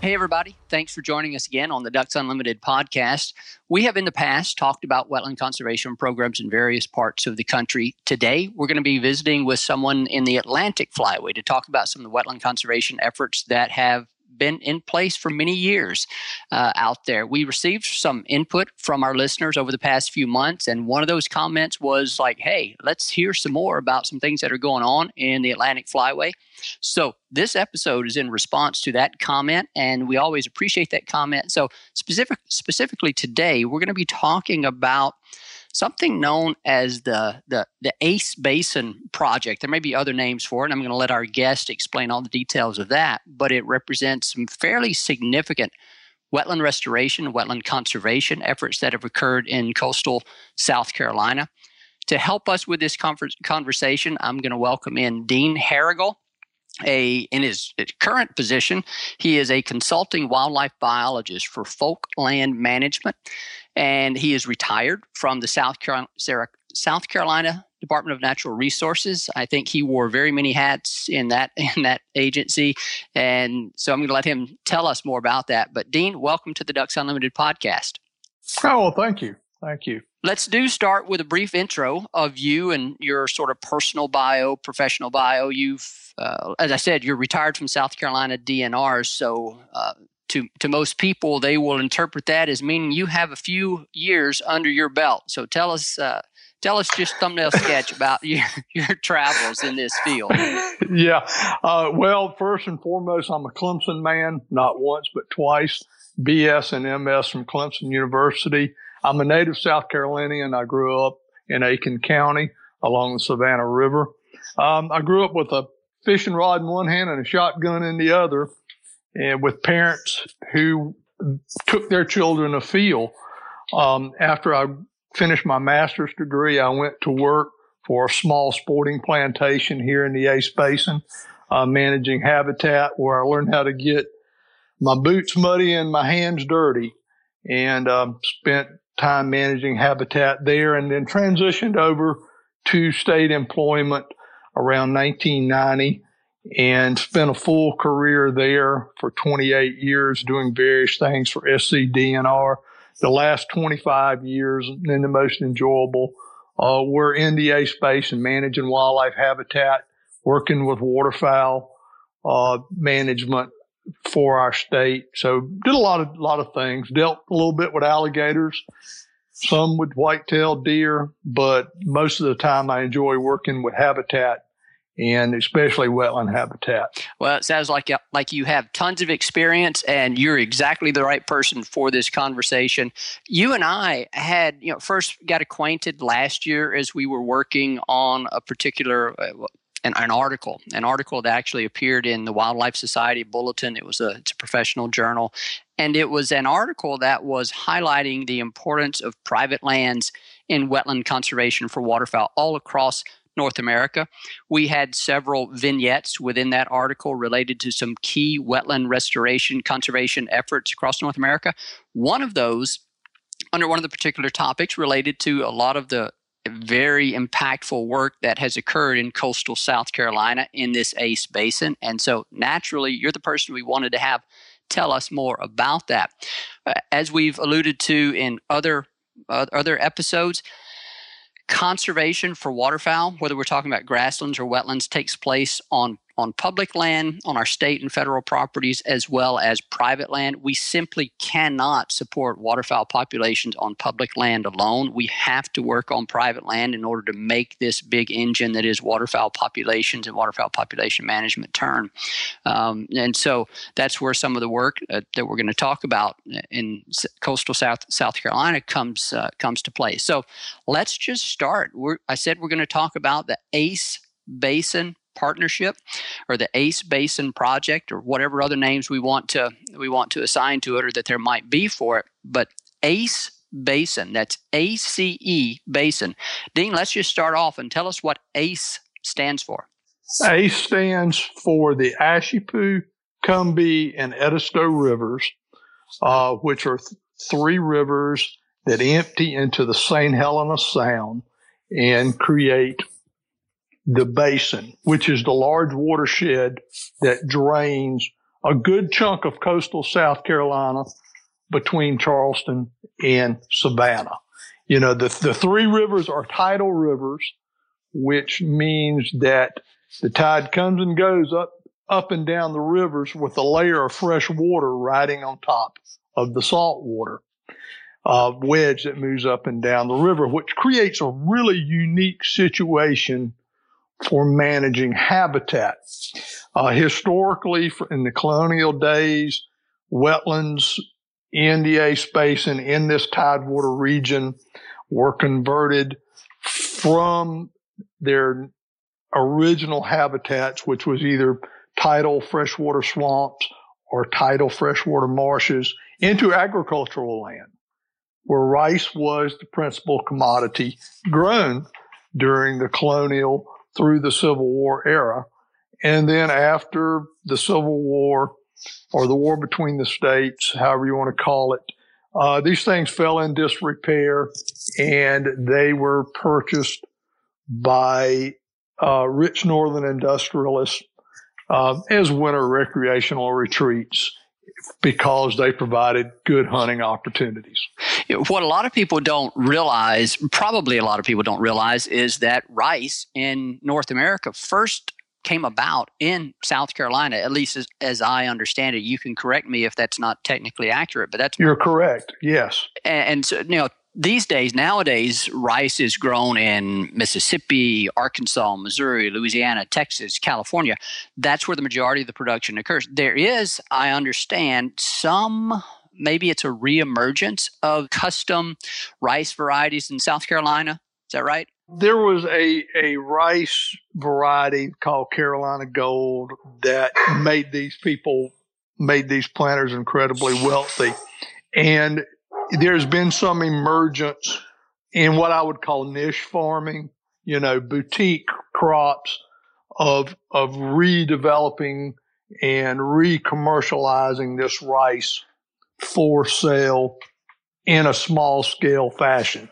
Hey, everybody. Thanks for joining us again on the Ducks Unlimited podcast. We have in the past talked about wetland conservation programs in various parts of the country. Today, we're going to be visiting with someone in the Atlantic Flyway to talk about some of the wetland conservation efforts that have been in place for many years uh, out there. We received some input from our listeners over the past few months, and one of those comments was like, hey, let's hear some more about some things that are going on in the Atlantic Flyway. So, this episode is in response to that comment, and we always appreciate that comment. So, specific, specifically today, we're going to be talking about something known as the, the, the ACE Basin Project. There may be other names for it, I'm going to let our guest explain all the details of that, but it represents some fairly significant wetland restoration, wetland conservation efforts that have occurred in coastal South Carolina. To help us with this conversation, I'm going to welcome in Dean Harrigal a in his current position he is a consulting wildlife biologist for folk land management. And he is retired from the south carolina, south carolina department of natural resources. I think he wore very many hats in that in that agency. And so i'm going to let him tell us more about that. But dean welcome to the ducks unlimited podcast. Oh well, thank you. Thank you Let's do start with a brief intro of you and your sort of personal bio, professional bio. You've, uh, as I said, you're retired from South Carolina DNR, so uh, to to most people, they will interpret that as meaning you have a few years under your belt. So tell us, uh, tell us just thumbnail sketch about your your travels in this field. Yeah, uh, well, first and foremost, I'm a Clemson man, not once but twice. BS and MS from Clemson University. I'm a native South Carolinian. I grew up in Aiken County along the Savannah River. Um, I grew up with a fishing rod in one hand and a shotgun in the other, and with parents who took their children afield. Um, after I finished my master's degree, I went to work for a small sporting plantation here in the Ace Basin, uh, managing habitat, where I learned how to get my boots muddy and my hands dirty, and um, spent time managing habitat there and then transitioned over to state employment around 1990 and spent a full career there for 28 years doing various things for SCDNR. The last 25 years, and the most enjoyable, uh, were in the Ace Basin and managing wildlife habitat, working with waterfowl uh, management for our state. So did a lot of lot of things. Dealt a little bit with alligators, some with whitetail deer, but most of the time I enjoy working with habitat and especially wetland habitat. Well, it sounds like like you have tons of experience, and you're exactly the right person for this conversation. You and I had, you know, first got acquainted last year as we were working on a particular. Uh, An, an, article, an article that actually appeared in the Wildlife Society Bulletin. It was a, it's a professional journal, and it was an article that was highlighting the importance of private lands in wetland conservation for waterfowl all across North America. We had several vignettes within that article related to some key wetland restoration conservation efforts across North America. One of those, under one of the particular topics, related to a lot of the very impactful work that has occurred in coastal South Carolina in this ACE basin. And so, naturally, you're the person we wanted to have tell us more about that. Uh, as we've alluded to in other uh, other episodes, conservation for waterfowl, whether we're talking about grasslands or wetlands, takes place on on public land, on our state and federal properties, as well as private land. We simply cannot support waterfowl populations on public land alone. We have to work on private land in order to make this big engine that is waterfowl populations and waterfowl population management turn. Um, and so that's where some of the work uh, that we're going to talk about in coastal South South Carolina comes uh, comes to play. So let's just start. We're, I said we're going to talk about the ACE Basin partnership or the ACE Basin project or whatever other names we want to we want to assign to it or that there might be for it. But ACE Basin, that's ACE Basin. Dean, let's just start off and tell us what ACE stands for. ACE stands for the Ashepoo, Combahee, and Edisto rivers, uh, which are th- three rivers that empty into the St. Helena Sound and create the basin, which is the large watershed that drains a good chunk of coastal South Carolina between Charleston and Savannah. You know, the, the three rivers are tidal rivers, which means that the tide comes and goes up, up and down the rivers with a layer of fresh water riding on top of the salt water uh, wedge that moves up and down the river, which creates a really unique situation for managing habitat. Uh, historically, in the colonial days, wetlands in the ACE Basin in this tidewater region were converted from their original habitats, which was either tidal freshwater swamps or tidal freshwater marshes, into agricultural land, where rice was the principal commodity grown during the colonial through the Civil War era. And then after the Civil War or the war between the states, however you want to call it, uh, these things fell in disrepair and they were purchased by uh, rich northern industrialists uh, as winter recreational retreats because they provided good hunting opportunities. What a lot of people don't realize, probably a lot of people don't realize, is that rice in North America first came about in South Carolina, at least as, as, I understand it. You can correct me if that's not technically accurate, but that's you're correct. Yes, and, and so you know these days, nowadays, rice is grown in Mississippi, Arkansas, Missouri, Louisiana, Texas, California. That's where the majority of the production occurs. There is, I understand, some maybe it's a reemergence of custom rice varieties in South Carolina. Is that right? There was a, a rice variety called Carolina Gold that made these people, made these planters incredibly wealthy. And there's been some emergence in what I would call niche farming, you know, boutique crops of, of redeveloping and re-commercializing this rice for sale in a small scale fashion.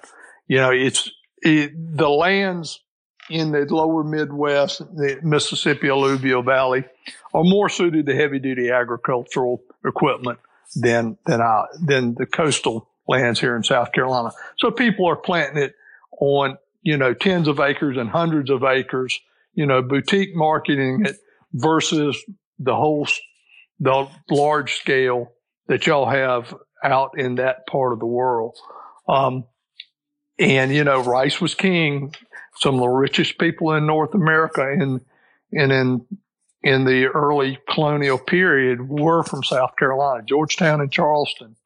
You know, it's it, the lands in the lower Midwest, the Mississippi alluvial valley, are more suited to heavy duty agricultural equipment than than uh, than the coastal lands here in South Carolina. So people are planting it on you know tens of acres and hundreds of acres. You know, boutique marketing it versus the whole the large scale that y'all have out in that part of the world. Um, and you know, rice was king. Some of the richest people in North America and and in in the early colonial period were from South Carolina, Georgetown and Charleston.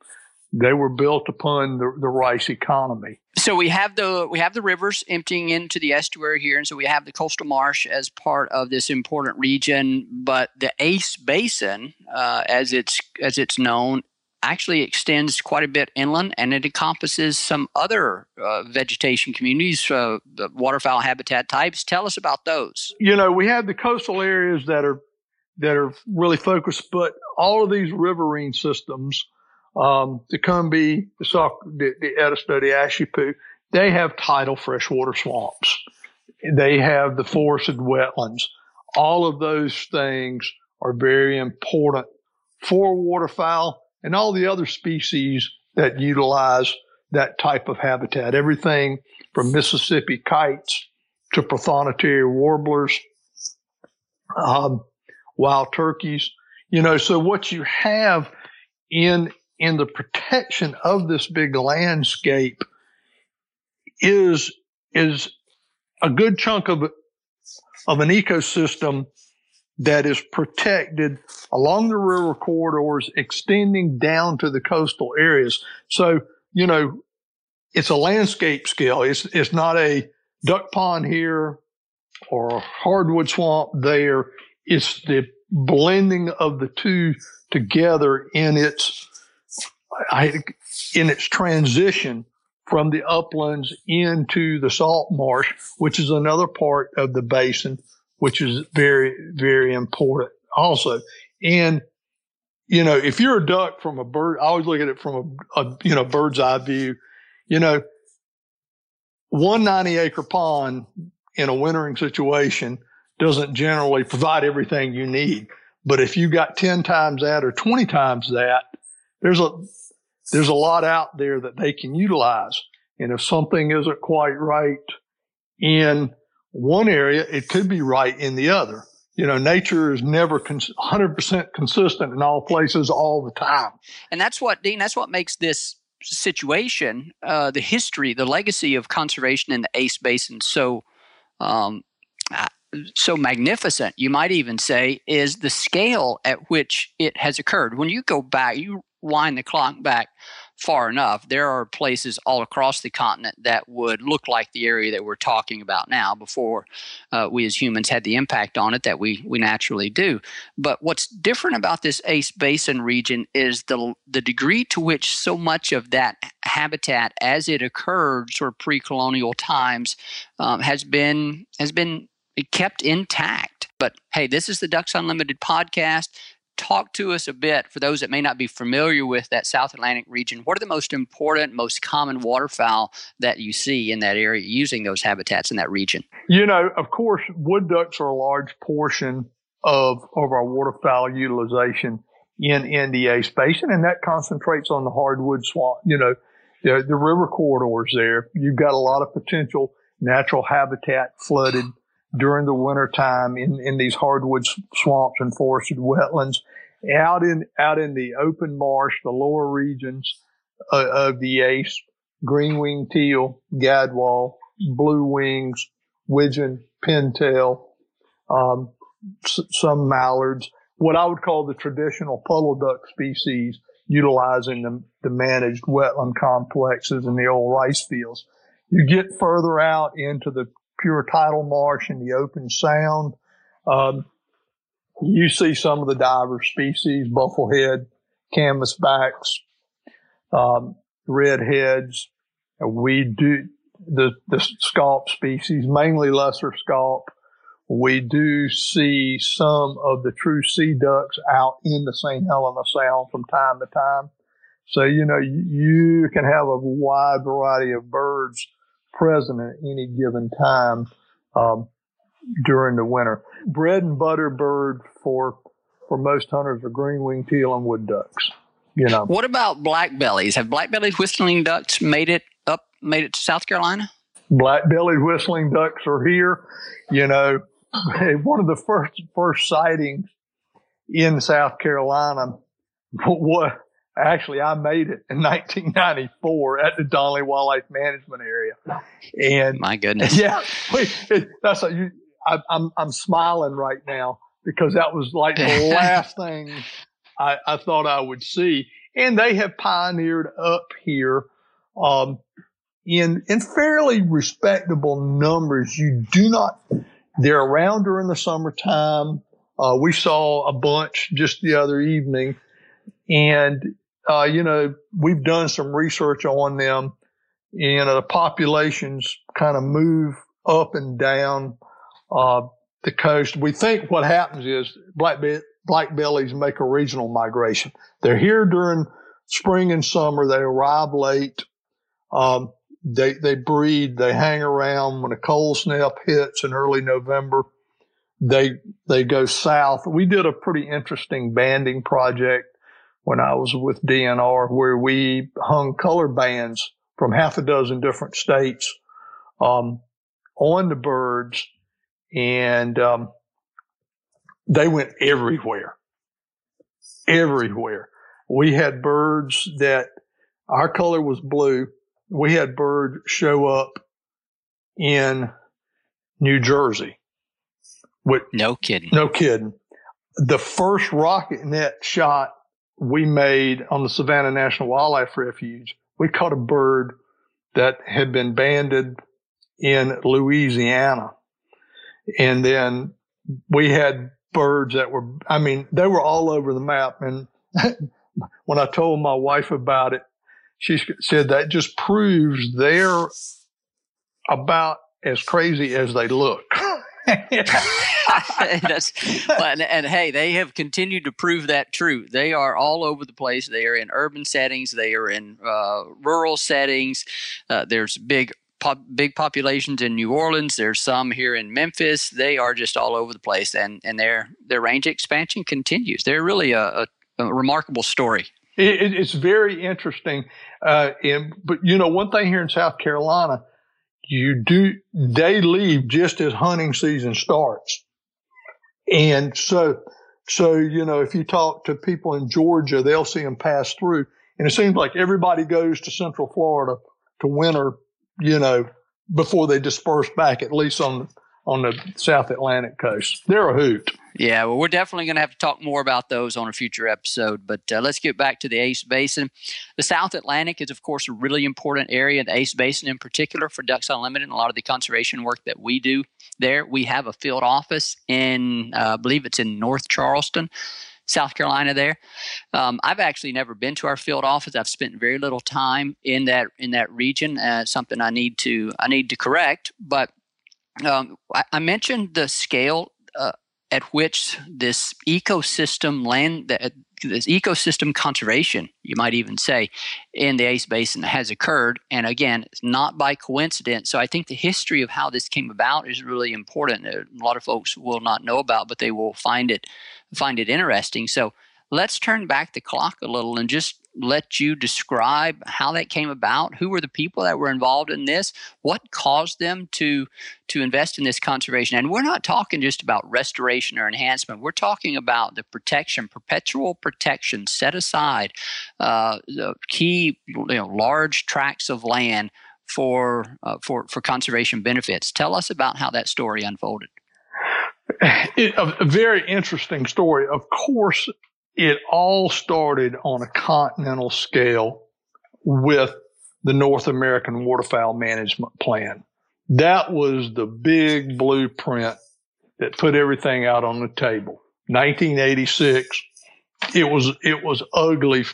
They were built upon the, the rice economy. So we have the we have the rivers emptying into the estuary here, and so we have the coastal marsh as part of this important region. But the Ace Basin, uh, as it's as it's known, actually extends quite a bit inland and it encompasses some other uh, vegetation communities, uh, the waterfowl habitat types. Tell us about those. You know, we have the coastal areas that are that are really focused, but all of these riverine systems, um, the Combahee, the, Sauk, the, the Edisto, the Ashepoo, they have tidal freshwater swamps. They have the forested wetlands. All of those things are very important for waterfowl and all the other species that utilize that type of habitat. Everything from Mississippi kites to prothonotary warblers, um, wild turkeys. You know, so what you have in in the protection of this big landscape is is a good chunk of of an ecosystem that is protected along the river corridors, extending down to the coastal areas. So, you know, it's a landscape scale. It's, it's not a duck pond here or a hardwood swamp there. It's the blending of the two together in its, in its transition from the uplands into the salt marsh, which is another part of the basin which is very, very important also. And, you know, if you're a duck from a bird, I always look at it from a, a you know, bird's eye view, you know, one 90 acre pond in a wintering situation doesn't generally provide everything you need. But if you got 10 times that or 20 times that, there's a, there's a lot out there that they can utilize. And if something isn't quite right in one area, it could be right in the other. You know, nature is never 100% consistent in all places all the time. And that's what, Dean, that's what makes this situation, uh, the history, the legacy of conservation in the Ace Basin so um, uh, so magnificent, you might even say, is the scale at which it has occurred. When you go back, you wind the clock back far enough, there are places all across the continent that would look like the area that we're talking about now before uh, we as humans had the impact on it that we, we naturally do. But what's different about this Ace Basin region is the, the degree to which so much of that habitat as it occurred sort of pre-colonial times um, has been has been kept intact. But hey, this is the Ducks Unlimited podcast talk to us a bit for those that may not be familiar with that South Atlantic region. What are the most important, most common waterfowl that you see in that area using those habitats in that region? You know, of course, wood ducks are a large portion of, of our waterfowl utilization in, NDA Basin, and that concentrates on the hardwood swamp, you know, the, the river corridors there. You've got a lot of potential natural habitat flooded during the winter time in, in these hardwood swamps and forested wetlands. Out in out in the open marsh, the lower regions uh, of the Ace, green winged teal, gadwall, blue wings, widgeon, pintail, um, s- some mallards, what I would call the traditional puddle duck species, utilizing the, the managed wetland complexes in the old rice fields. You get further out into the pure tidal marsh in the open sound. Um, you see some of the diver species, bufflehead, canvasbacks, um, redheads. We do the, the scaup species, mainly lesser scaup. We do see some of the true sea ducks out in the St. Helena Sound from time to time. So, you know, you can have a wide variety of birds present at any given time um, during the winter. Bread and butter bird for for most hunters are green winged teal and wood ducks. You know. What about black bellies? Have black bellied whistling ducks made it up made it to South Carolina? Black bellied whistling ducks are here. You know, one of the first first sightings in South Carolina. What actually I made it in 1994 at the Donnelly Wildlife Management Area, and my goodness, yeah, wait, that's a, you, I, I'm I'm smiling right now because that was like the last thing I, I, thought I would see. And they have pioneered up here um, in in fairly respectable numbers. You do not they're around during the summertime. Uh, we saw a bunch just the other evening, and uh, you know we've done some research on them. And uh, the populations kind of move up and down uh, the coast. We think what happens is black black bellies make a regional migration. They're here during spring and summer. They arrive late. Um, they they breed. They hang around when a cold snap hits in early November. They they go south. We did a pretty interesting banding project when I was with DNR, where we hung color bands from half a dozen different states um, on the birds, and um, they went everywhere, everywhere. We had birds that our color was blue we had birds show up in New Jersey. With, no kidding. No kidding. The first rocket net shot we made on the Savannah National Wildlife Refuge, we caught a bird that had been banded in Louisiana. And then we had birds that were, I mean, they were all over the map. And when I told my wife about it, she said that just proves they're about as crazy as they look. and, and, hey, they have continued to prove that true. They are all over the place. They are in urban settings. They are in uh, rural settings. Uh, there's big Pop, big populations in New Orleans. There's some here in Memphis. They are just all over the place, and and their their range expansion continues. They're really a, a, a remarkable story. It, it's very interesting. Uh, and, but you know, one thing here in South Carolina, you do, they leave just as hunting season starts. And so, so, you know, if you talk to people in Georgia, they'll see them pass through. And it seems like everybody goes to Central Florida to winter, you know, before they disperse back, at least on on the South Atlantic coast. They're a hoot. Yeah, well, we're definitely going to have to talk more about those on a future episode. But uh, let's get back to the Ace Basin. The South Atlantic is, of course, a really important area. The Ace Basin, in particular, for Ducks Unlimited, and a lot of the conservation work that we do there. We have a field office in, uh, I believe it's in North Charleston. South Carolina there. Um, I've actually never been to our field office. I've spent very little time in that in that region. Uh, something I need to I need to correct. But um, I, I, mentioned the scale uh, at which this ecosystem land this ecosystem conservation, you might even say, in the Ace Basin has occurred. And again, it's not by coincidence. So I think the history of how this came about is really important. A lot of folks will not know about, but they will find it find it interesting. So let's turn back the clock a little and just let you describe how that came about? Who were the people that were involved in this? What caused them to to invest in this conservation? And we're not talking just about restoration or enhancement. We're talking about the protection perpetual protection set aside uh, the key you know large tracts of land for uh, for for conservation benefits. Tell us about how that story unfolded. It, a very interesting story. Of course it all started on a continental scale with the North American Waterfowl Management Plan. That was the big blueprint that put everything out on the table. 1986. It was it was ugly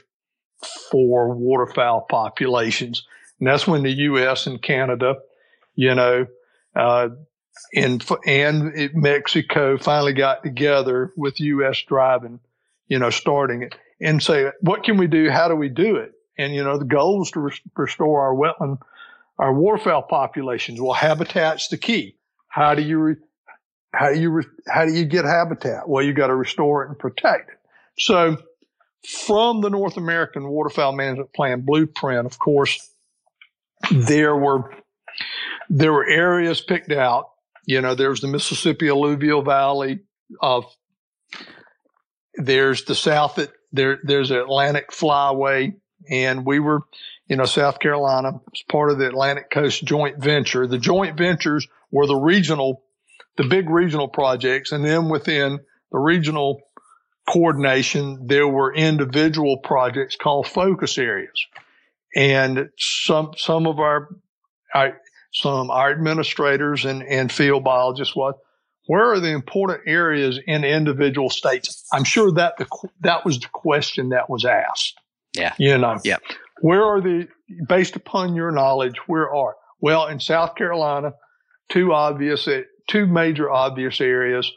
for waterfowl populations, and that's when the U.S. and Canada, you know, uh, and and Mexico finally got together with U.S. driving you know, starting it and say, what can we do? How do we do it? And, you know, the goal is to res- restore our wetland, our waterfowl populations. Well, habitat's the key. How do you, re- how do you, re- how do you get habitat? Well, you got to restore it and protect it. So from the North American Waterfowl Management Plan blueprint, of course, there were, there were areas picked out. You know, there's the Mississippi alluvial valley of there's the South, there, there's the Atlantic Flyway, and we were, you know, South Carolina was part of the Atlantic Coast Joint Venture. The joint ventures were the regional, the big regional projects, and then within the regional coordination, there were individual projects called focus areas. And some, some of our, our some our administrators and, and field biologists was, where are the important areas in individual states? I'm sure that the, that was the question that was asked. Yeah. You know, yeah. Where are the, based upon your knowledge, where are? Well, in South Carolina, two obvious, two major obvious areas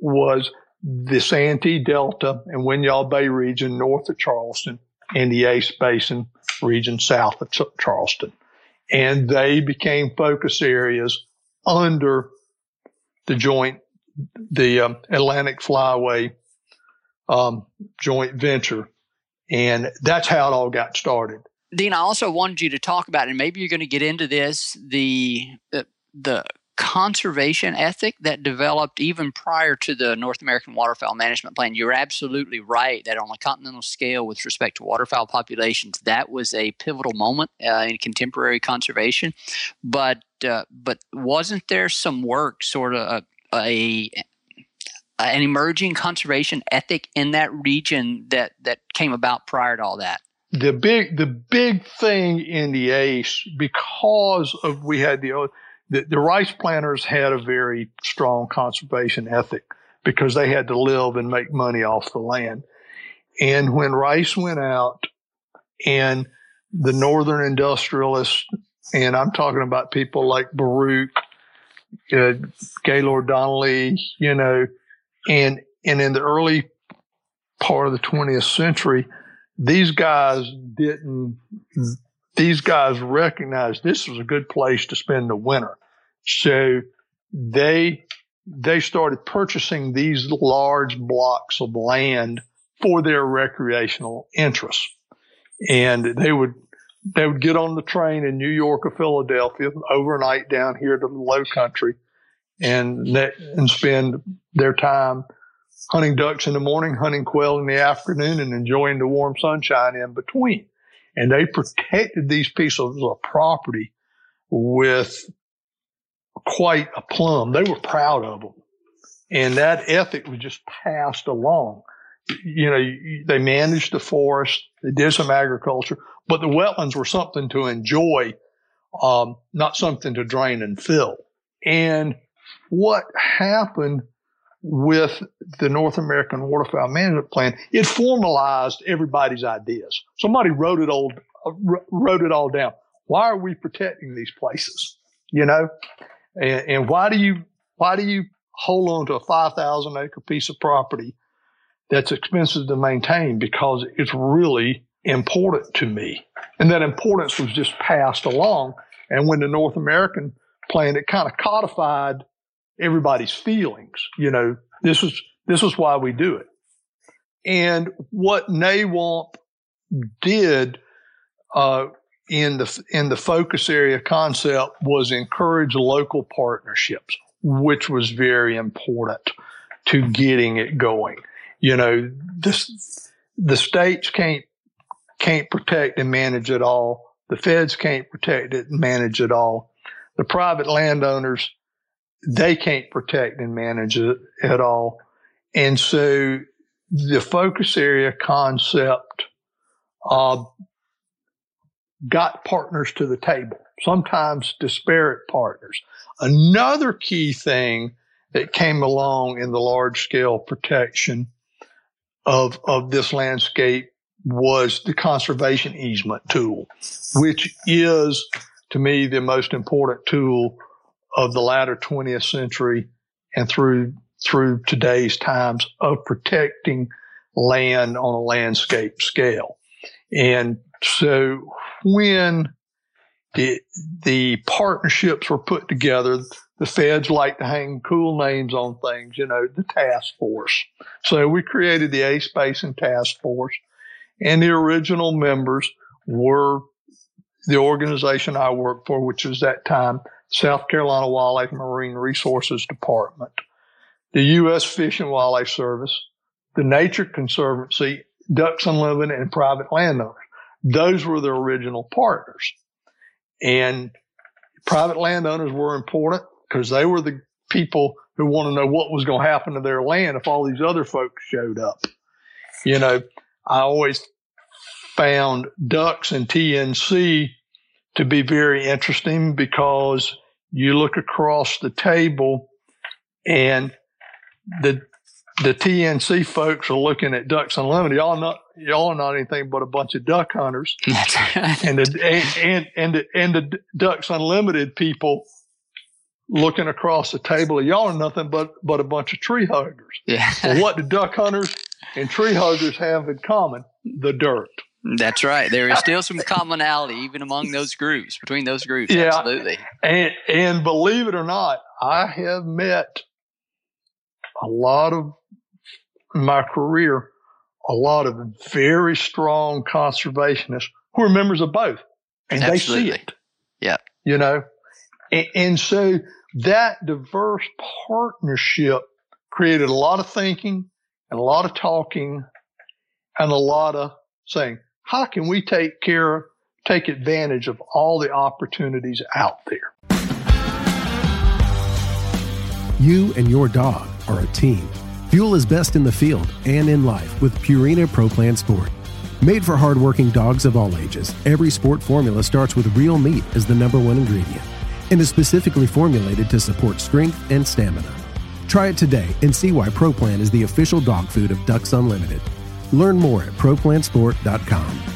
was the Santee Delta and Winyah Bay region north of Charleston and the Ace Basin region south of Ch- Charleston. And they became focus areas under the joint, the um, Atlantic Flyway um, joint venture. And that's how it all got started. Dean, I also wanted you to talk about, and maybe you're going to get into this, the, the, the conservation ethic that developed even prior to the North American Waterfowl Management Plan. You're absolutely right that on a continental scale, with respect to waterfowl populations, that was a pivotal moment uh, in contemporary conservation. But uh, but wasn't there some work, sort of a, a an emerging conservation ethic in that region that that came about prior to all that? The big the big thing in the ACE because of we had the the, the rice planters had a very strong conservation ethic because they had to live and make money off the land. And when rice went out and the northern industrialists, and I'm talking about people like Baruch, uh, Gaylord Donnelly, you know, and, and in the early part of the 20th century, these guys didn't these guys recognized this was a good place to spend the winter. So they they started purchasing these large blocks of land for their recreational interests. And they would they would get on the train in New York or Philadelphia overnight down here to the low country and and spend their time hunting ducks in the morning, hunting quail in the afternoon, and enjoying the warm sunshine in between and they protected these pieces of property with quite a plum. They were proud of them. And that ethic was just passed along. You know, they managed the forest, they did some agriculture, but the wetlands were something to enjoy, um, not something to drain and fill. And what happened with the North American Waterfowl Management Plan, it formalized everybody's ideas. Somebody wrote it all uh, wrote it all down. Why are we protecting these places? You know, and, and why do you why do you hold on to a five thousand acre piece of property that's expensive to maintain because it's really important to me, and that importance was just passed along. And when the North American plan, it kind of codified everybody's feelings. You know, this is this is why we do it. And what NAWMP did uh, in the in the focus area concept was encourage local partnerships, which was very important to getting it going. You know, this the states can't can't protect and manage it all. The feds can't protect it and manage it all. The private landowners they can't protect and manage it at all. And so the focus area concept uh, got partners to the table, sometimes disparate partners. Another key thing that came along in the large scale protection of, of this landscape was the conservation easement tool, which is to me the most important tool of the latter 20th century and through through today's times of protecting land on a landscape scale. And so when the, the partnerships were put together, the feds like to hang cool names on things, you know, the task force. So we created the Ace Basin Task Force and the original members were the organization I worked for, which was that time South Carolina Wildlife Marine Resources Department, the U.S. Fish and Wildlife Service, the Nature Conservancy, Ducks Unlimited, and private landowners. Those were the original partners. And private landowners were important because they were the people who want to know what was going to happen to their land if all these other folks showed up. You know, I always found ducks and TNC to be very interesting because you look across the table and the the TNC folks are looking at Ducks Unlimited. Y'all not y'all are not anything but a bunch of duck hunters. and the and and and the, and the Ducks Unlimited people looking across the table. Y'all are nothing but but a bunch of tree huggers. Yeah. well, what do duck hunters and tree huggers have in common? The dirt. That's right. There is still some commonality even among those groups, between those groups. Yeah. Absolutely. And and believe it or not, I have met a lot of my career, a lot of very strong conservationists who are members of both, and Absolutely. they see it. Yeah. You know, and, and so that diverse partnership created a lot of thinking and a lot of talking and a lot of saying, how can we take care, take advantage of all the opportunities out there? You and your dog are a team. Fuel is best in the field and in life with Purina Pro Plan Sport. Made for hardworking dogs of all ages, every sport formula starts with real meat as the number one ingredient and is specifically formulated to support strength and stamina. Try it today and see why ProPlan is the official dog food of Ducks Unlimited. Learn more at ProPlansport.com.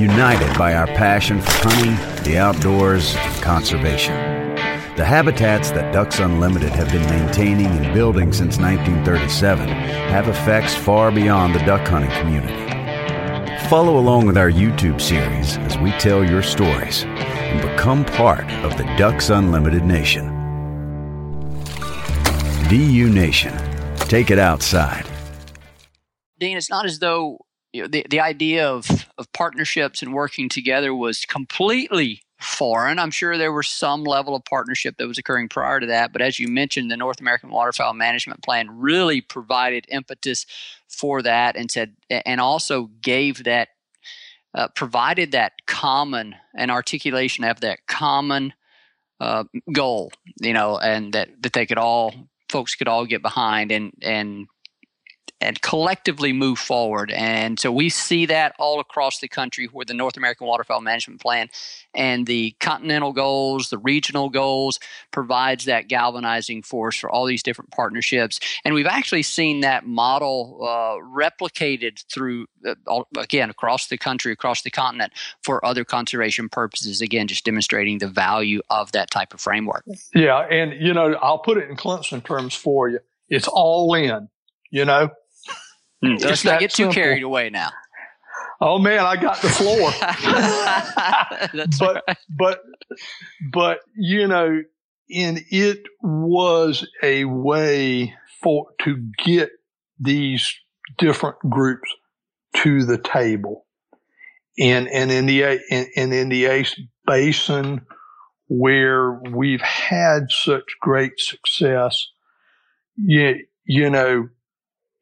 united by our passion for hunting, the outdoors, and conservation. The habitats that Ducks Unlimited have been maintaining and building since 1937 have effects far beyond the duck hunting community. Follow along with our YouTube series as we tell your stories and become part of the Ducks Unlimited Nation. DU Nation, take it outside. Dean, it's not as though you know, the, the idea of, of partnerships and working together was completely foreign. I'm sure there was some level of partnership that was occurring prior to that. But as you mentioned, the North American Waterfowl Management Plan really provided impetus for that and said, and also gave that, uh, provided that common, an articulation of that common uh, goal, you know, and that, that they could all, folks could all get behind and, and and collectively move forward. And so we see that all across the country where the North American Waterfowl Management Plan and the continental goals, the regional goals provides that galvanizing force for all these different partnerships. And we've actually seen that model uh, replicated through, uh, all, again, across the country, across the continent for other conservation purposes. Again, just demonstrating the value of that type of framework. Yeah, and you know, I'll put it in Clemson terms for you. It's all in. You know, Hmm. Let's not that get too carried away now. Oh man, I got the floor. That's but right. but but you know, and it was a way for to get these different groups to the table. And and in the and, and in the Ace Basin where we've had such great success, you, you know,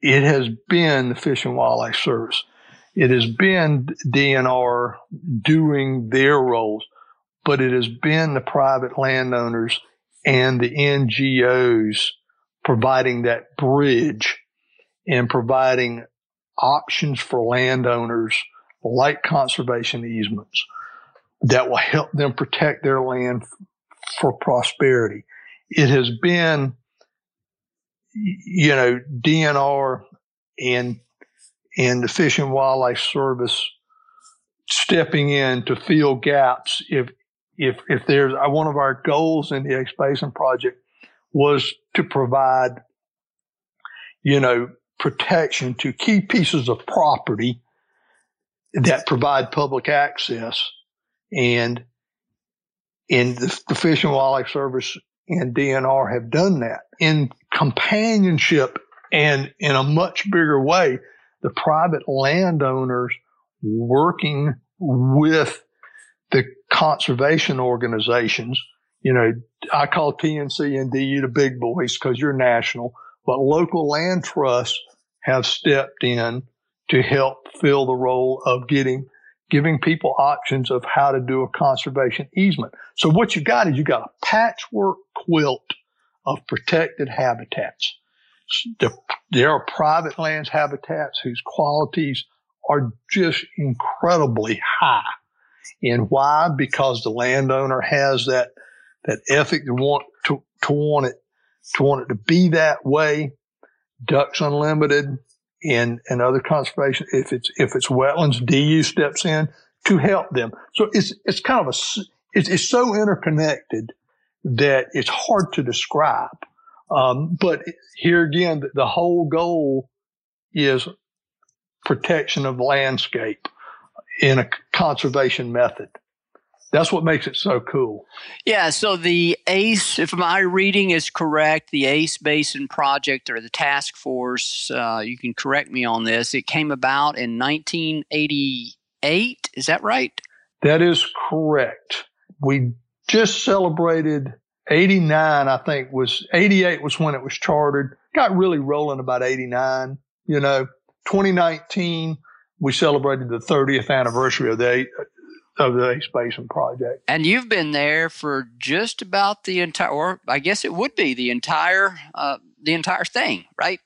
it has been the Fish and Wildlife Service. It has been DNR doing their roles, but it has been the private landowners and the NGOs providing that bridge and providing options for landowners like conservation easements that will help them protect their land for prosperity. It has been, you know, DNR and and the Fish and Wildlife Service stepping in to fill gaps if if if there's uh, one of our goals in the Ace Basin project was to provide you know protection to key pieces of property that provide public access. And and the, the Fish and Wildlife Service and DNR have done that in companionship and in a much bigger way the private landowners working with the conservation organizations. You know, I call TNC and DU the big boys because you're national, but local land trusts have stepped in to help fill the role of getting giving people options of how to do a conservation easement. So what you got is you got a patchwork quilt of protected habitats. There are private lands habitats whose qualities are just incredibly high. And why? Because the landowner has that, that ethic to want to, to want it, to want it to be that way. Ducks Unlimited and, and other conservation, if it's, if it's wetlands, DU steps in to help them. So it's, it's kind of a, it's, it's so interconnected that it's hard to describe. Um, but here again, the whole goal is protection of landscape in a conservation method. That's what makes it so cool. Yeah, so the ACE, if my reading is correct, the ACE Basin Project or the task force, uh, you can correct me on this, it came about in 1988. Is that right? That is correct. We just celebrated 89, I think, was 88 was when it was chartered. Got really rolling about 89, you know. 2019, we celebrated the 30th anniversary of the of the Ace Basin project. And you've been there for just about the entire, or I guess it would be the entire, uh, the entire thing, right?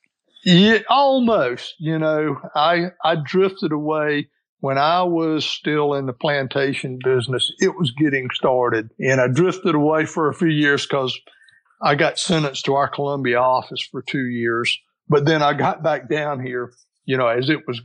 Yeah, almost. You know, I I drifted away when I was still in the plantation business. It was getting started, and I drifted away for a few years because I got sentenced to our Columbia office for two years. But then I got back down here you know, as it was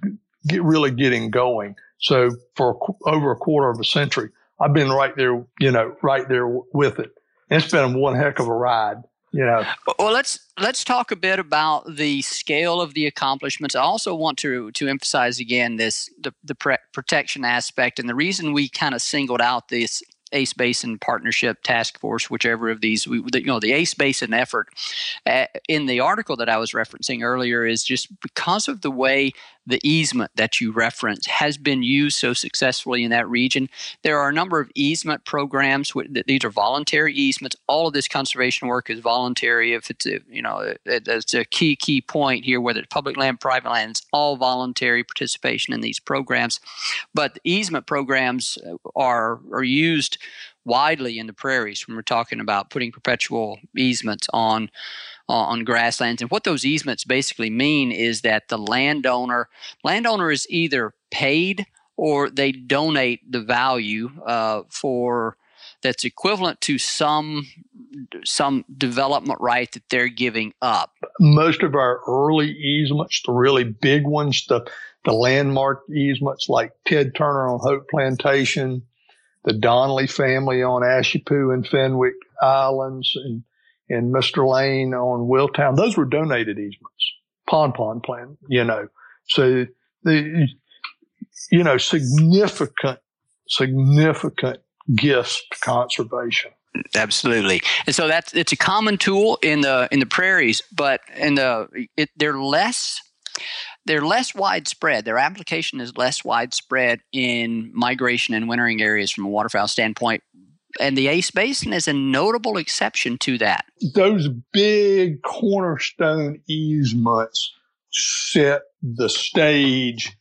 get, really getting going. So for over a quarter of a century, I've been right there, you know, right there with it. And It's been one heck of a ride. You know. Well, let's let's talk a bit about the scale of the accomplishments. I also want to to emphasize again this the the pre- protection aspect and the reason we kind of singled out this ACE Basin Partnership Task Force, whichever of these, we, you know, the ACE Basin effort uh, in the article that I was referencing earlier is just because of the way the easement that you reference has been used so successfully in that region. There are a number of easement programs. These are voluntary easements. All of this conservation work is voluntary. If it's a, you know, it's a key key point here. Whether it's public land, private land, it's all voluntary participation in these programs. But easement programs uh, are are used widely in the prairies when we're talking about putting perpetual easements on uh, on grasslands. And what those easements basically mean is that the landowner landowner is either paid or they donate the value uh, for that's equivalent to some some development right that they're giving up. Most of our early easements, the really big ones, the the landmark easements like Ted Turner on Hope Plantation, the Donnelly family on Ashepoo and Fenwick Islands, and and Mr. Lane on Willtown. Those were donated easements, pond pond plan, you know. So the, you know, significant, significant gifts to conservation. Absolutely, and so that's it's a common tool in the in the prairies, but in the it, they're less they're less widespread. Their application is less widespread in migration and wintering areas from a waterfowl standpoint and the Ace Basin is a notable exception to that. Those big cornerstone easements set the stage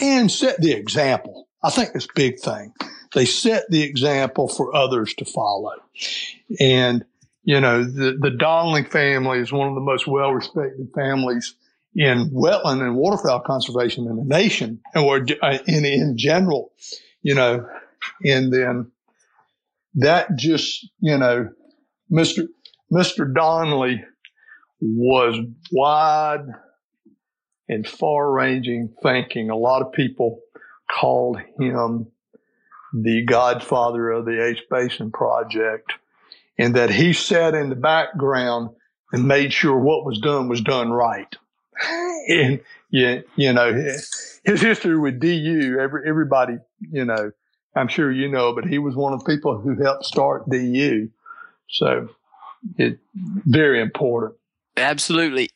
and set the example. I think this big thing. They set the example for others to follow. And, you know, the, the Donnelly family is one of the most well respected families in wetland and waterfowl conservation in the nation or uh, in, in general, you know, and then that just, you know, Mr. Mr. Donnelly was wide and far ranging thinking. A lot of people called him the godfather of the Ace Basin Project, and that he sat in the background and made sure what was done was done right. and yeah, you know, his history with DU, every, everybody, you know, I'm sure you know, but he was one of the people who helped start DU. So it's very important. Absolutely.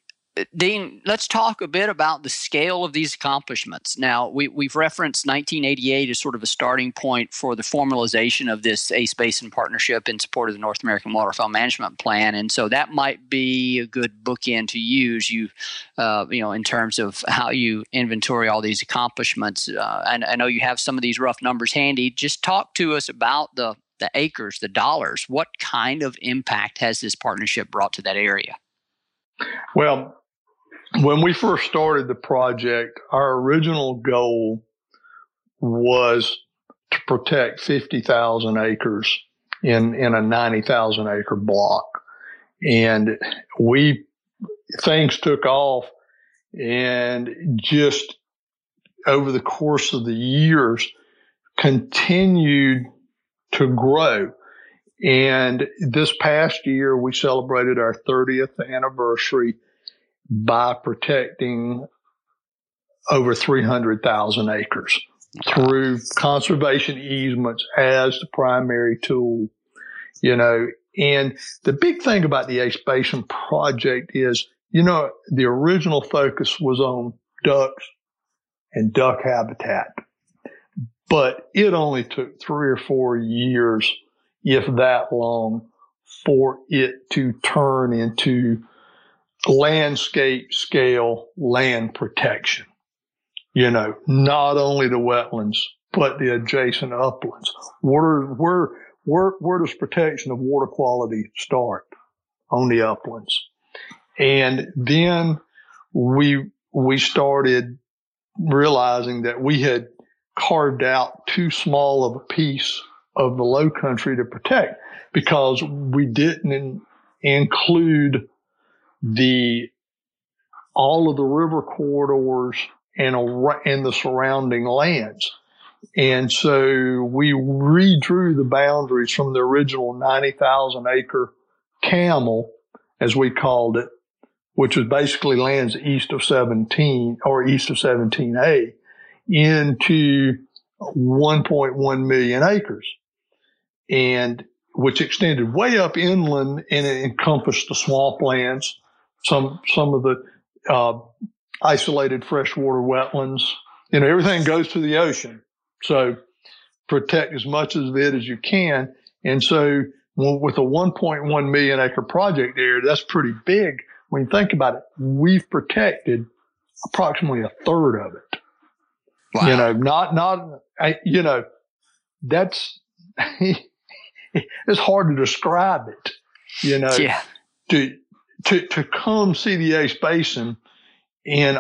Dean, let's talk a bit about the scale of these accomplishments. Now, we, we've referenced 1988 as sort of a starting point for the formalization of this ACE Basin partnership in support of the North American Waterfowl Management Plan, and so that might be a good bookend to use. You, uh, you know, in terms of how you inventory all these accomplishments. Uh, and I know you have some of these rough numbers handy. Just talk to us about the the acres, the dollars. What kind of impact has this partnership brought to that area? Well, when we first started the project, our original goal was to protect 50,000 acres in, in a 90,000 acre block. And we, things took off and just over the course of the years continued to grow. And this past year, we celebrated our 30th anniversary by protecting over 300,000 acres through conservation easements as the primary tool, you know. And the big thing about the Ace Basin project is, you know, the original focus was on ducks and duck habitat, but it only took three or four years, if that long, for it to turn into landscape scale land protection. You know, not only the wetlands, but the adjacent uplands. Where, where, where, where does protection of water quality start? On the uplands. And then we, we started realizing that we had carved out too small of a piece of the low country to protect because we didn't include the all of the river corridors and and the surrounding lands. And so we redrew the boundaries from the original 90,000 acre camel, as we called it, which was basically lands east of 17 or east of 17A into 1.1 million acres. And which extended way up inland and it encompassed the swamplands some some of the uh, isolated freshwater wetlands. You know, everything goes to the ocean, so protect as much of it as you can. And so, with a 1.1 million acre project there, that's pretty big. When you think about it, we've protected approximately a third of it. Wow. You know, not not you know, that's it's hard to describe it. You know, yeah. to to, to come see the Ace Basin in,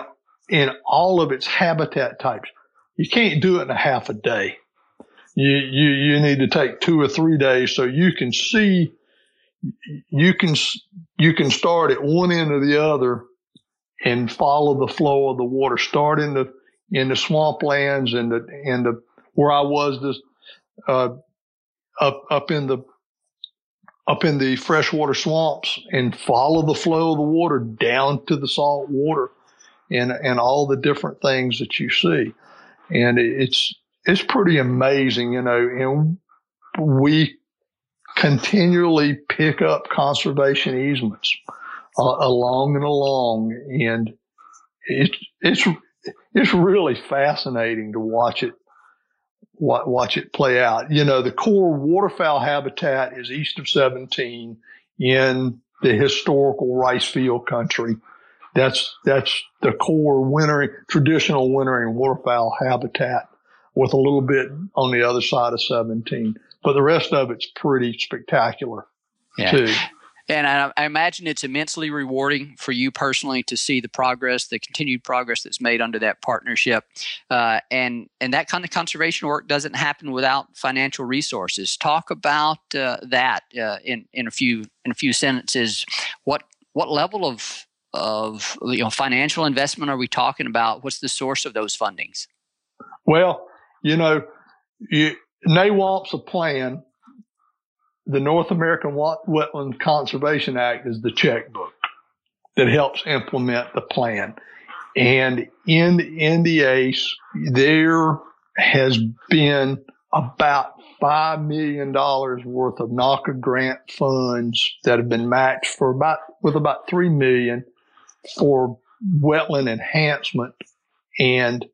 in all of its habitat types. You can't do it in a half a day. You, you, you need to take two or three days so you can see, you can, you can start at one end or the other and follow the flow of the water. Start in the, in the swamplands and the, and the, where I was this, uh, up, up in the up in the freshwater swamps and follow the flow of the water down to the salt water and, and all the different things that you see. And it's, it's pretty amazing, you know, and we continually pick up conservation easements uh, along and along. And it's, it's, it's really fascinating to watch it watch it play out. You know, the core waterfowl habitat is east of 17 in the historical rice field country. That's, that's the core wintering, traditional wintering waterfowl habitat with a little bit on the other side of 17. But the rest of it's pretty spectacular yeah. too. And I, I, imagine it's immensely rewarding for you personally to see the progress, the continued progress that's made under that partnership. Uh, and and that kind of conservation work doesn't happen without financial resources. Talk about uh, that uh, in in a few in a few sentences. What what level of of you know financial investment are we talking about? What's the source of those fundings? Well, you know, you, NAWMP's a plan the North American Wetland Conservation Act is the checkbook that helps implement the plan. And in, the ACE, there has been about $5 million worth of NAWCA grant funds that have been matched for about, with about 3 million for wetland enhancement and,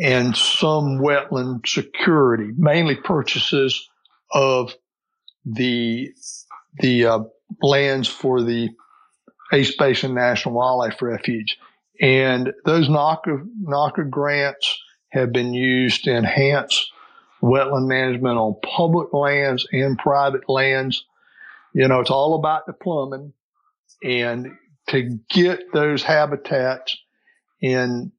and some wetland security, mainly purchases of the the uh, lands for the Ace Basin National Wildlife Refuge. And those NAWCA, NAWCA grants have been used to enhance wetland management on public lands and private lands. You know, it's all about the plumbing and to get those habitats in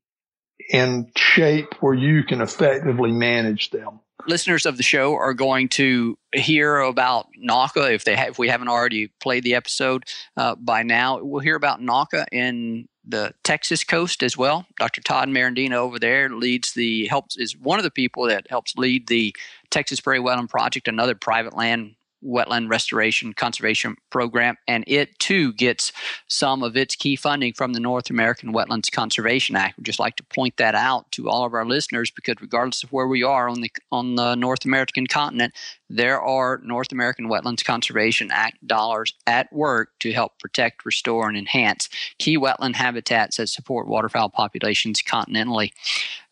in shape where you can effectively manage them listeners of the show are going to hear about NAWCA if they have, if we haven't already played the episode uh, by now. We'll hear about NAWCA in the Texas coast as well. Dr. Todd Merendino over there leads the helps is one of the people that helps lead the Texas Prairie Wetland Project, another private land wetland restoration conservation program, and it too gets some of its key funding from the North American Wetlands Conservation Act. We'd just like to point that out to all of our listeners because regardless of where we are on the on the North American continent, there are North American Wetlands Conservation Act dollars at work to help protect, restore, and enhance key wetland habitats that support waterfowl populations continentally.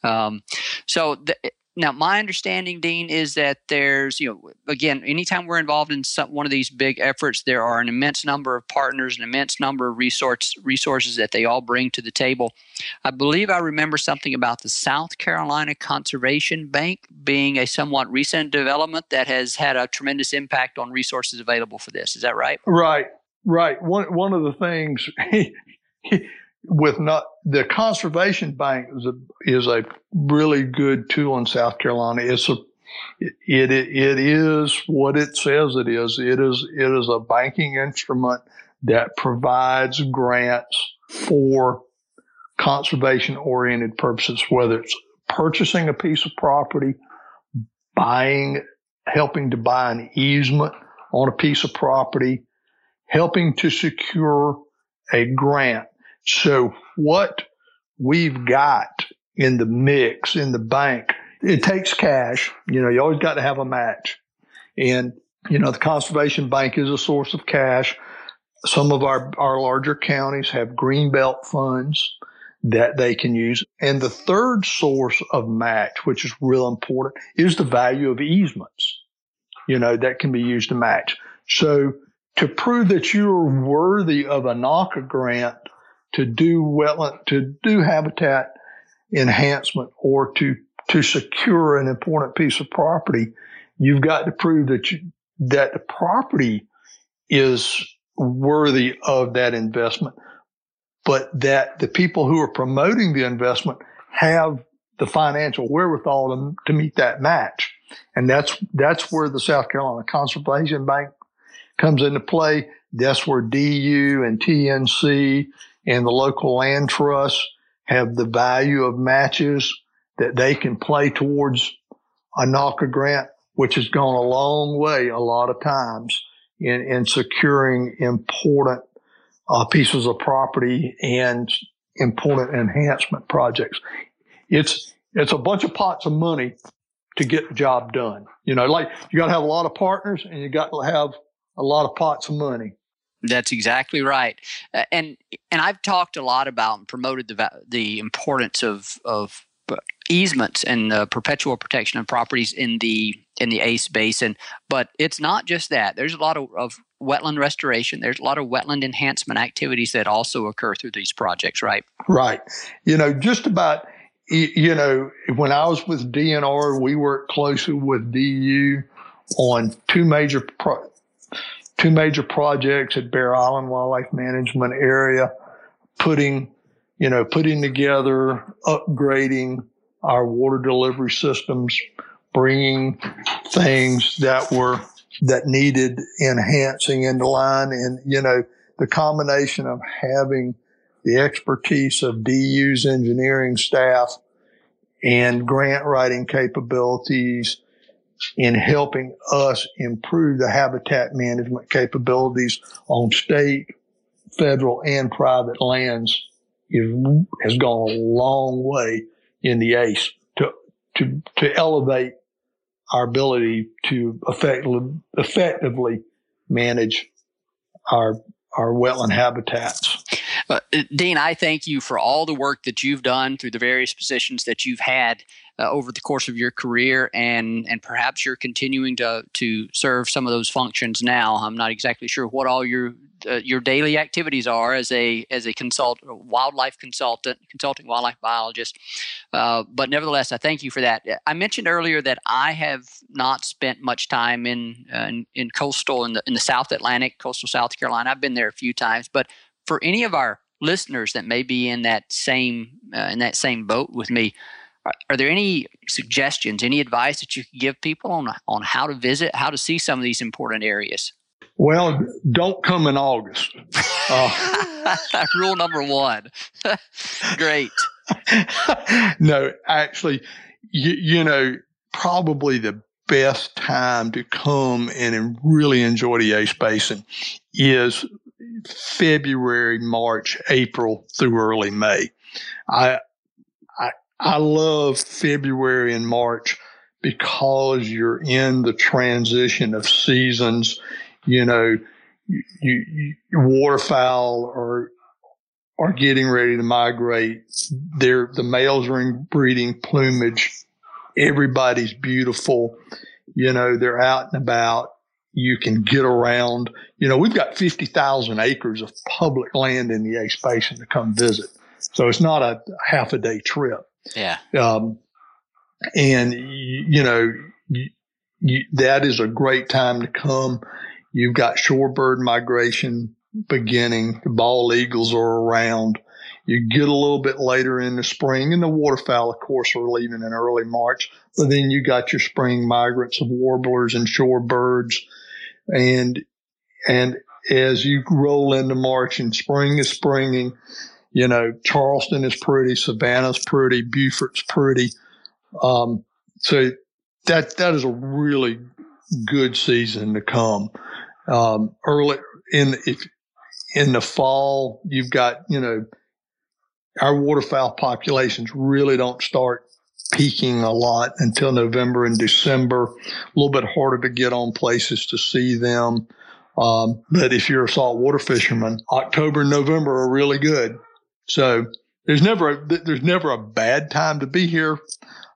Um, so the, now, my understanding, Dean, is that there's, you know, again, anytime we're involved in some, one of these big efforts, there are an immense number of partners, an immense number of resource, resources that they all bring to the table. I believe I remember something about the South Carolina Conservation Bank being a somewhat recent development that has had a tremendous impact on resources available for this. Is that right? Right, right. One one of the things with not the conservation bank is a is a really good tool in South Carolina. It's a it, it it is what it says it is. It is it is a banking instrument that provides grants for conservation oriented purposes, whether it's purchasing a piece of property, buying, helping to buy an easement on a piece of property, helping to secure a grant so what we've got in the mix in the bank, it takes cash. You know, you always got to have a match. And, you know, the conservation bank is a source of cash. Some of our, our larger counties have greenbelt funds that they can use. And the third source of match, which is real important, is the value of easements, you know, that can be used to match. So to prove that you're worthy of a NAWCA grant, to do wetland, to do habitat enhancement or to, to secure an important piece of property, you've got to prove that you, that the property is worthy of that investment, but that the people who are promoting the investment have the financial wherewithal to, to meet that match. And that's, that's where the South Carolina Conservation Bank comes into play. That's where DU and TNC and the local land trusts have the value of matches that they can play towards a NAWCA grant, which has gone a long way a lot of times in, in securing important uh, pieces of property and important enhancement projects. It's, it's a bunch of pots of money to get the job done. You know, like you got to have a lot of partners and you got to have a lot of pots of money. That's exactly right, and and I've talked a lot about and promoted the the importance of of uh, easements and the perpetual protection of properties in the in the ACE basin. But it's not just that. There's a lot of, of wetland restoration. There's a lot of wetland enhancement activities that also occur through these projects, right? Right. You know, just about you know when I was with DNR, we worked closely with DU on two major pro- two major projects at Bear Island Wildlife Management Area, putting, you know, putting together, upgrading our water delivery systems, bringing things that were that needed enhancing into line, and you know, the combination of having the expertise of DU's engineering staff and grant writing capabilities in helping us improve the habitat management capabilities on state, federal, and private lands is, has gone a long way in the ACE to, to, to elevate our ability to effectively, effectively manage our, our wetland habitats. Uh, Dean, I thank you for all the work that you've done through the various positions that you've had uh, over the course of your career, and and perhaps you're continuing to to serve some of those functions now. I'm not exactly sure what all your uh, your daily activities are as a as a consult wildlife consultant, consulting wildlife biologist. Uh, but nevertheless, I thank you for that. I mentioned earlier that I have not spent much time in uh, in, in coastal in the in the South Atlantic, coastal South Carolina. I've been there a few times, but for any of our listeners that may be in that same uh, in that same boat with me, are, are, there any suggestions, any advice that you could give people on on how to visit, how to see some of these important areas? Well, don't come in August. Uh, Rule number one. Great. no, actually, you, you know, probably the best time to come and really enjoy the Ace Basin is February, March, April through early May. I, I, I love February and March because you're in the transition of seasons. You know, you, you, waterfowl are are getting ready to migrate. They're the males are in breeding plumage. Everybody's beautiful. You know, they're out and about you can get around. You know, we've got 50,000 acres of public land in the Ace Basin to come visit. So it's not a half a day trip. Yeah. Um, and, you know, you, you, that is a great time to come. You've got shorebird migration beginning. The bald eagles are around. You get a little bit later in the spring, and the waterfowl, of course, are leaving in early March. But then you got your spring migrants of warblers and shorebirds and and as you roll into March and spring is springing, you know, Charleston is pretty, Savannah's pretty, Beaufort's pretty. Um, so that that is a really good season to come. Um, early in if in the fall, you've got you know our waterfowl populations really don't start peaking a lot until November and December. A little bit harder to get on places to see them. Um, but if you're a saltwater fisherman, October and November are really good. So there's never a, there's never a bad time to be here,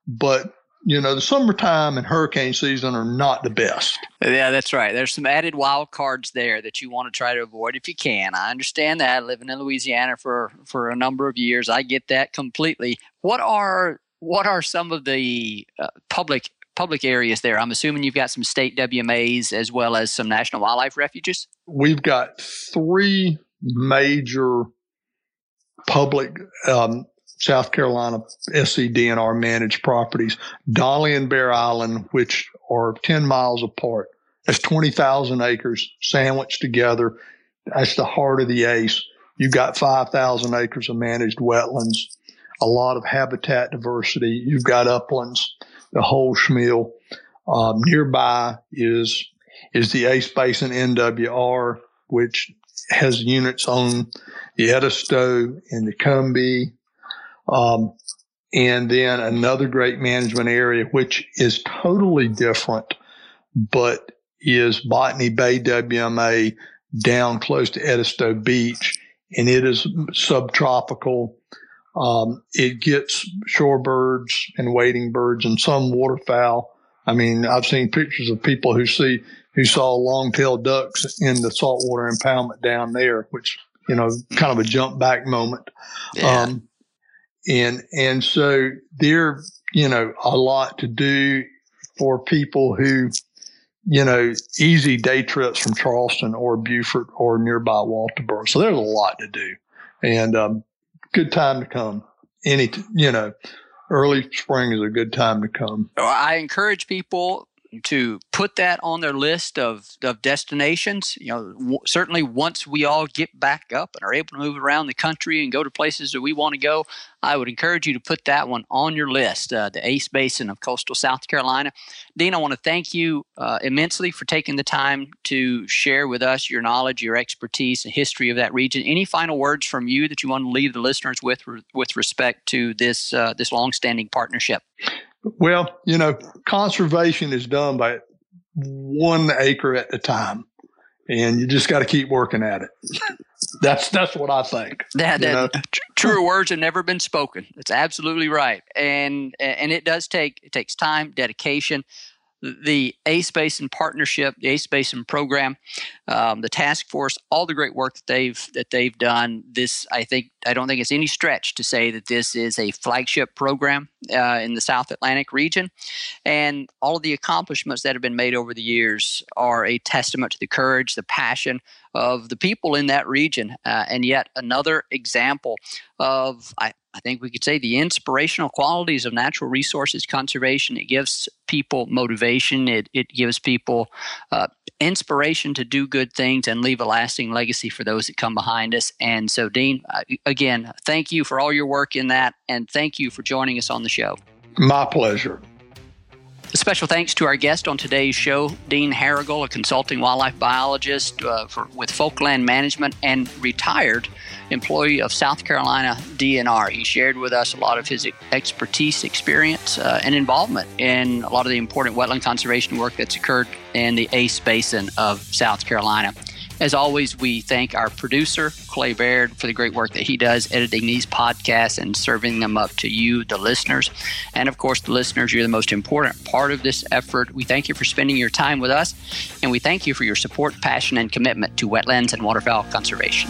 but you know the summertime and hurricane season are not the best. Yeah, that's right. There's some added wild cards there that you want to try to avoid if you can. I understand that living in Louisiana for for a number of years, I get that completely. What are what are some of the uh, public public areas there? I'm assuming you've got some state WMAs as well as some national wildlife refuges. We've got three major public um, South Carolina SCDNR managed properties: Donnelly and Bear Island, which are 10 miles apart. That's 20,000 acres sandwiched together. That's the heart of the ACE. You've got 5,000 acres of managed wetlands a lot of habitat diversity. You've got uplands, the whole schmeal. Um, nearby is is the Ace Basin NWR, which has units on the Edisto and the Combahee. Um, and then another great management area, which is totally different, but is Botany Bay WMA down close to Edisto Beach. And it is subtropical um, it gets shorebirds and wading birds and some waterfowl. I mean, I've seen pictures of people who see who saw long-tailed ducks in the saltwater impoundment down there, which you know, kind of a jump back moment. Yeah. Um, and and so there, you know, a lot to do for people who you know, easy day trips from Charleston or Beaufort or nearby Walterboro. So there's a lot to do and um, good time to come. Any, you know, early spring is a good time to come. I encourage people to put that on their list of, of destinations. You know, w- certainly once we all get back up and are able to move around the country and go to places that we want to go, I would encourage you to put that one on your list, uh, the Ace Basin of coastal South Carolina. Dean, I want to thank you uh, immensely for taking the time to share with us your knowledge, your expertise, and history of that region. Any final words from you that you want to leave the listeners with with respect to this uh, this longstanding partnership? Well, you know, conservation is done by one acre at a time, and you just got to keep working at it. that's that's what I think. That, that truer words have never been spoken. That's absolutely right, and and it does take it takes time, dedication, the ACE Basin partnership, the ACE Basin program, um, the task force, all the great work that they've that they've done. This, I think, I don't think it's any stretch to say that this is a flagship program uh, in the South Atlantic region, and all of the accomplishments that have been made over the years are a testament to the courage, the passion of the people in that region, uh, and yet another example of I, I think we could say the inspirational qualities of natural resources conservation. It gives people motivation. It, it gives people uh, inspiration to do good things and leave a lasting legacy for those that come behind us. And so, Dean, uh, again, thank you for all your work in that, and thank you for joining us on the show. My pleasure. A special thanks to our guest on today's show, Dean Harrigal, a consulting wildlife biologist uh, for, with Folkland Management and retired employee of South Carolina DNR. He shared with us a lot of his expertise, experience, uh, and involvement in a lot of the important wetland conservation work that's occurred in the Ace Basin of South Carolina. As always, we thank our producer, Clay Baird, for the great work that he does editing these podcasts and serving them up to you, the listeners. And of course, the listeners, you're the most important part of this effort. We thank you for spending your time with us, and we thank you for your support, passion, and commitment to wetlands and waterfowl conservation.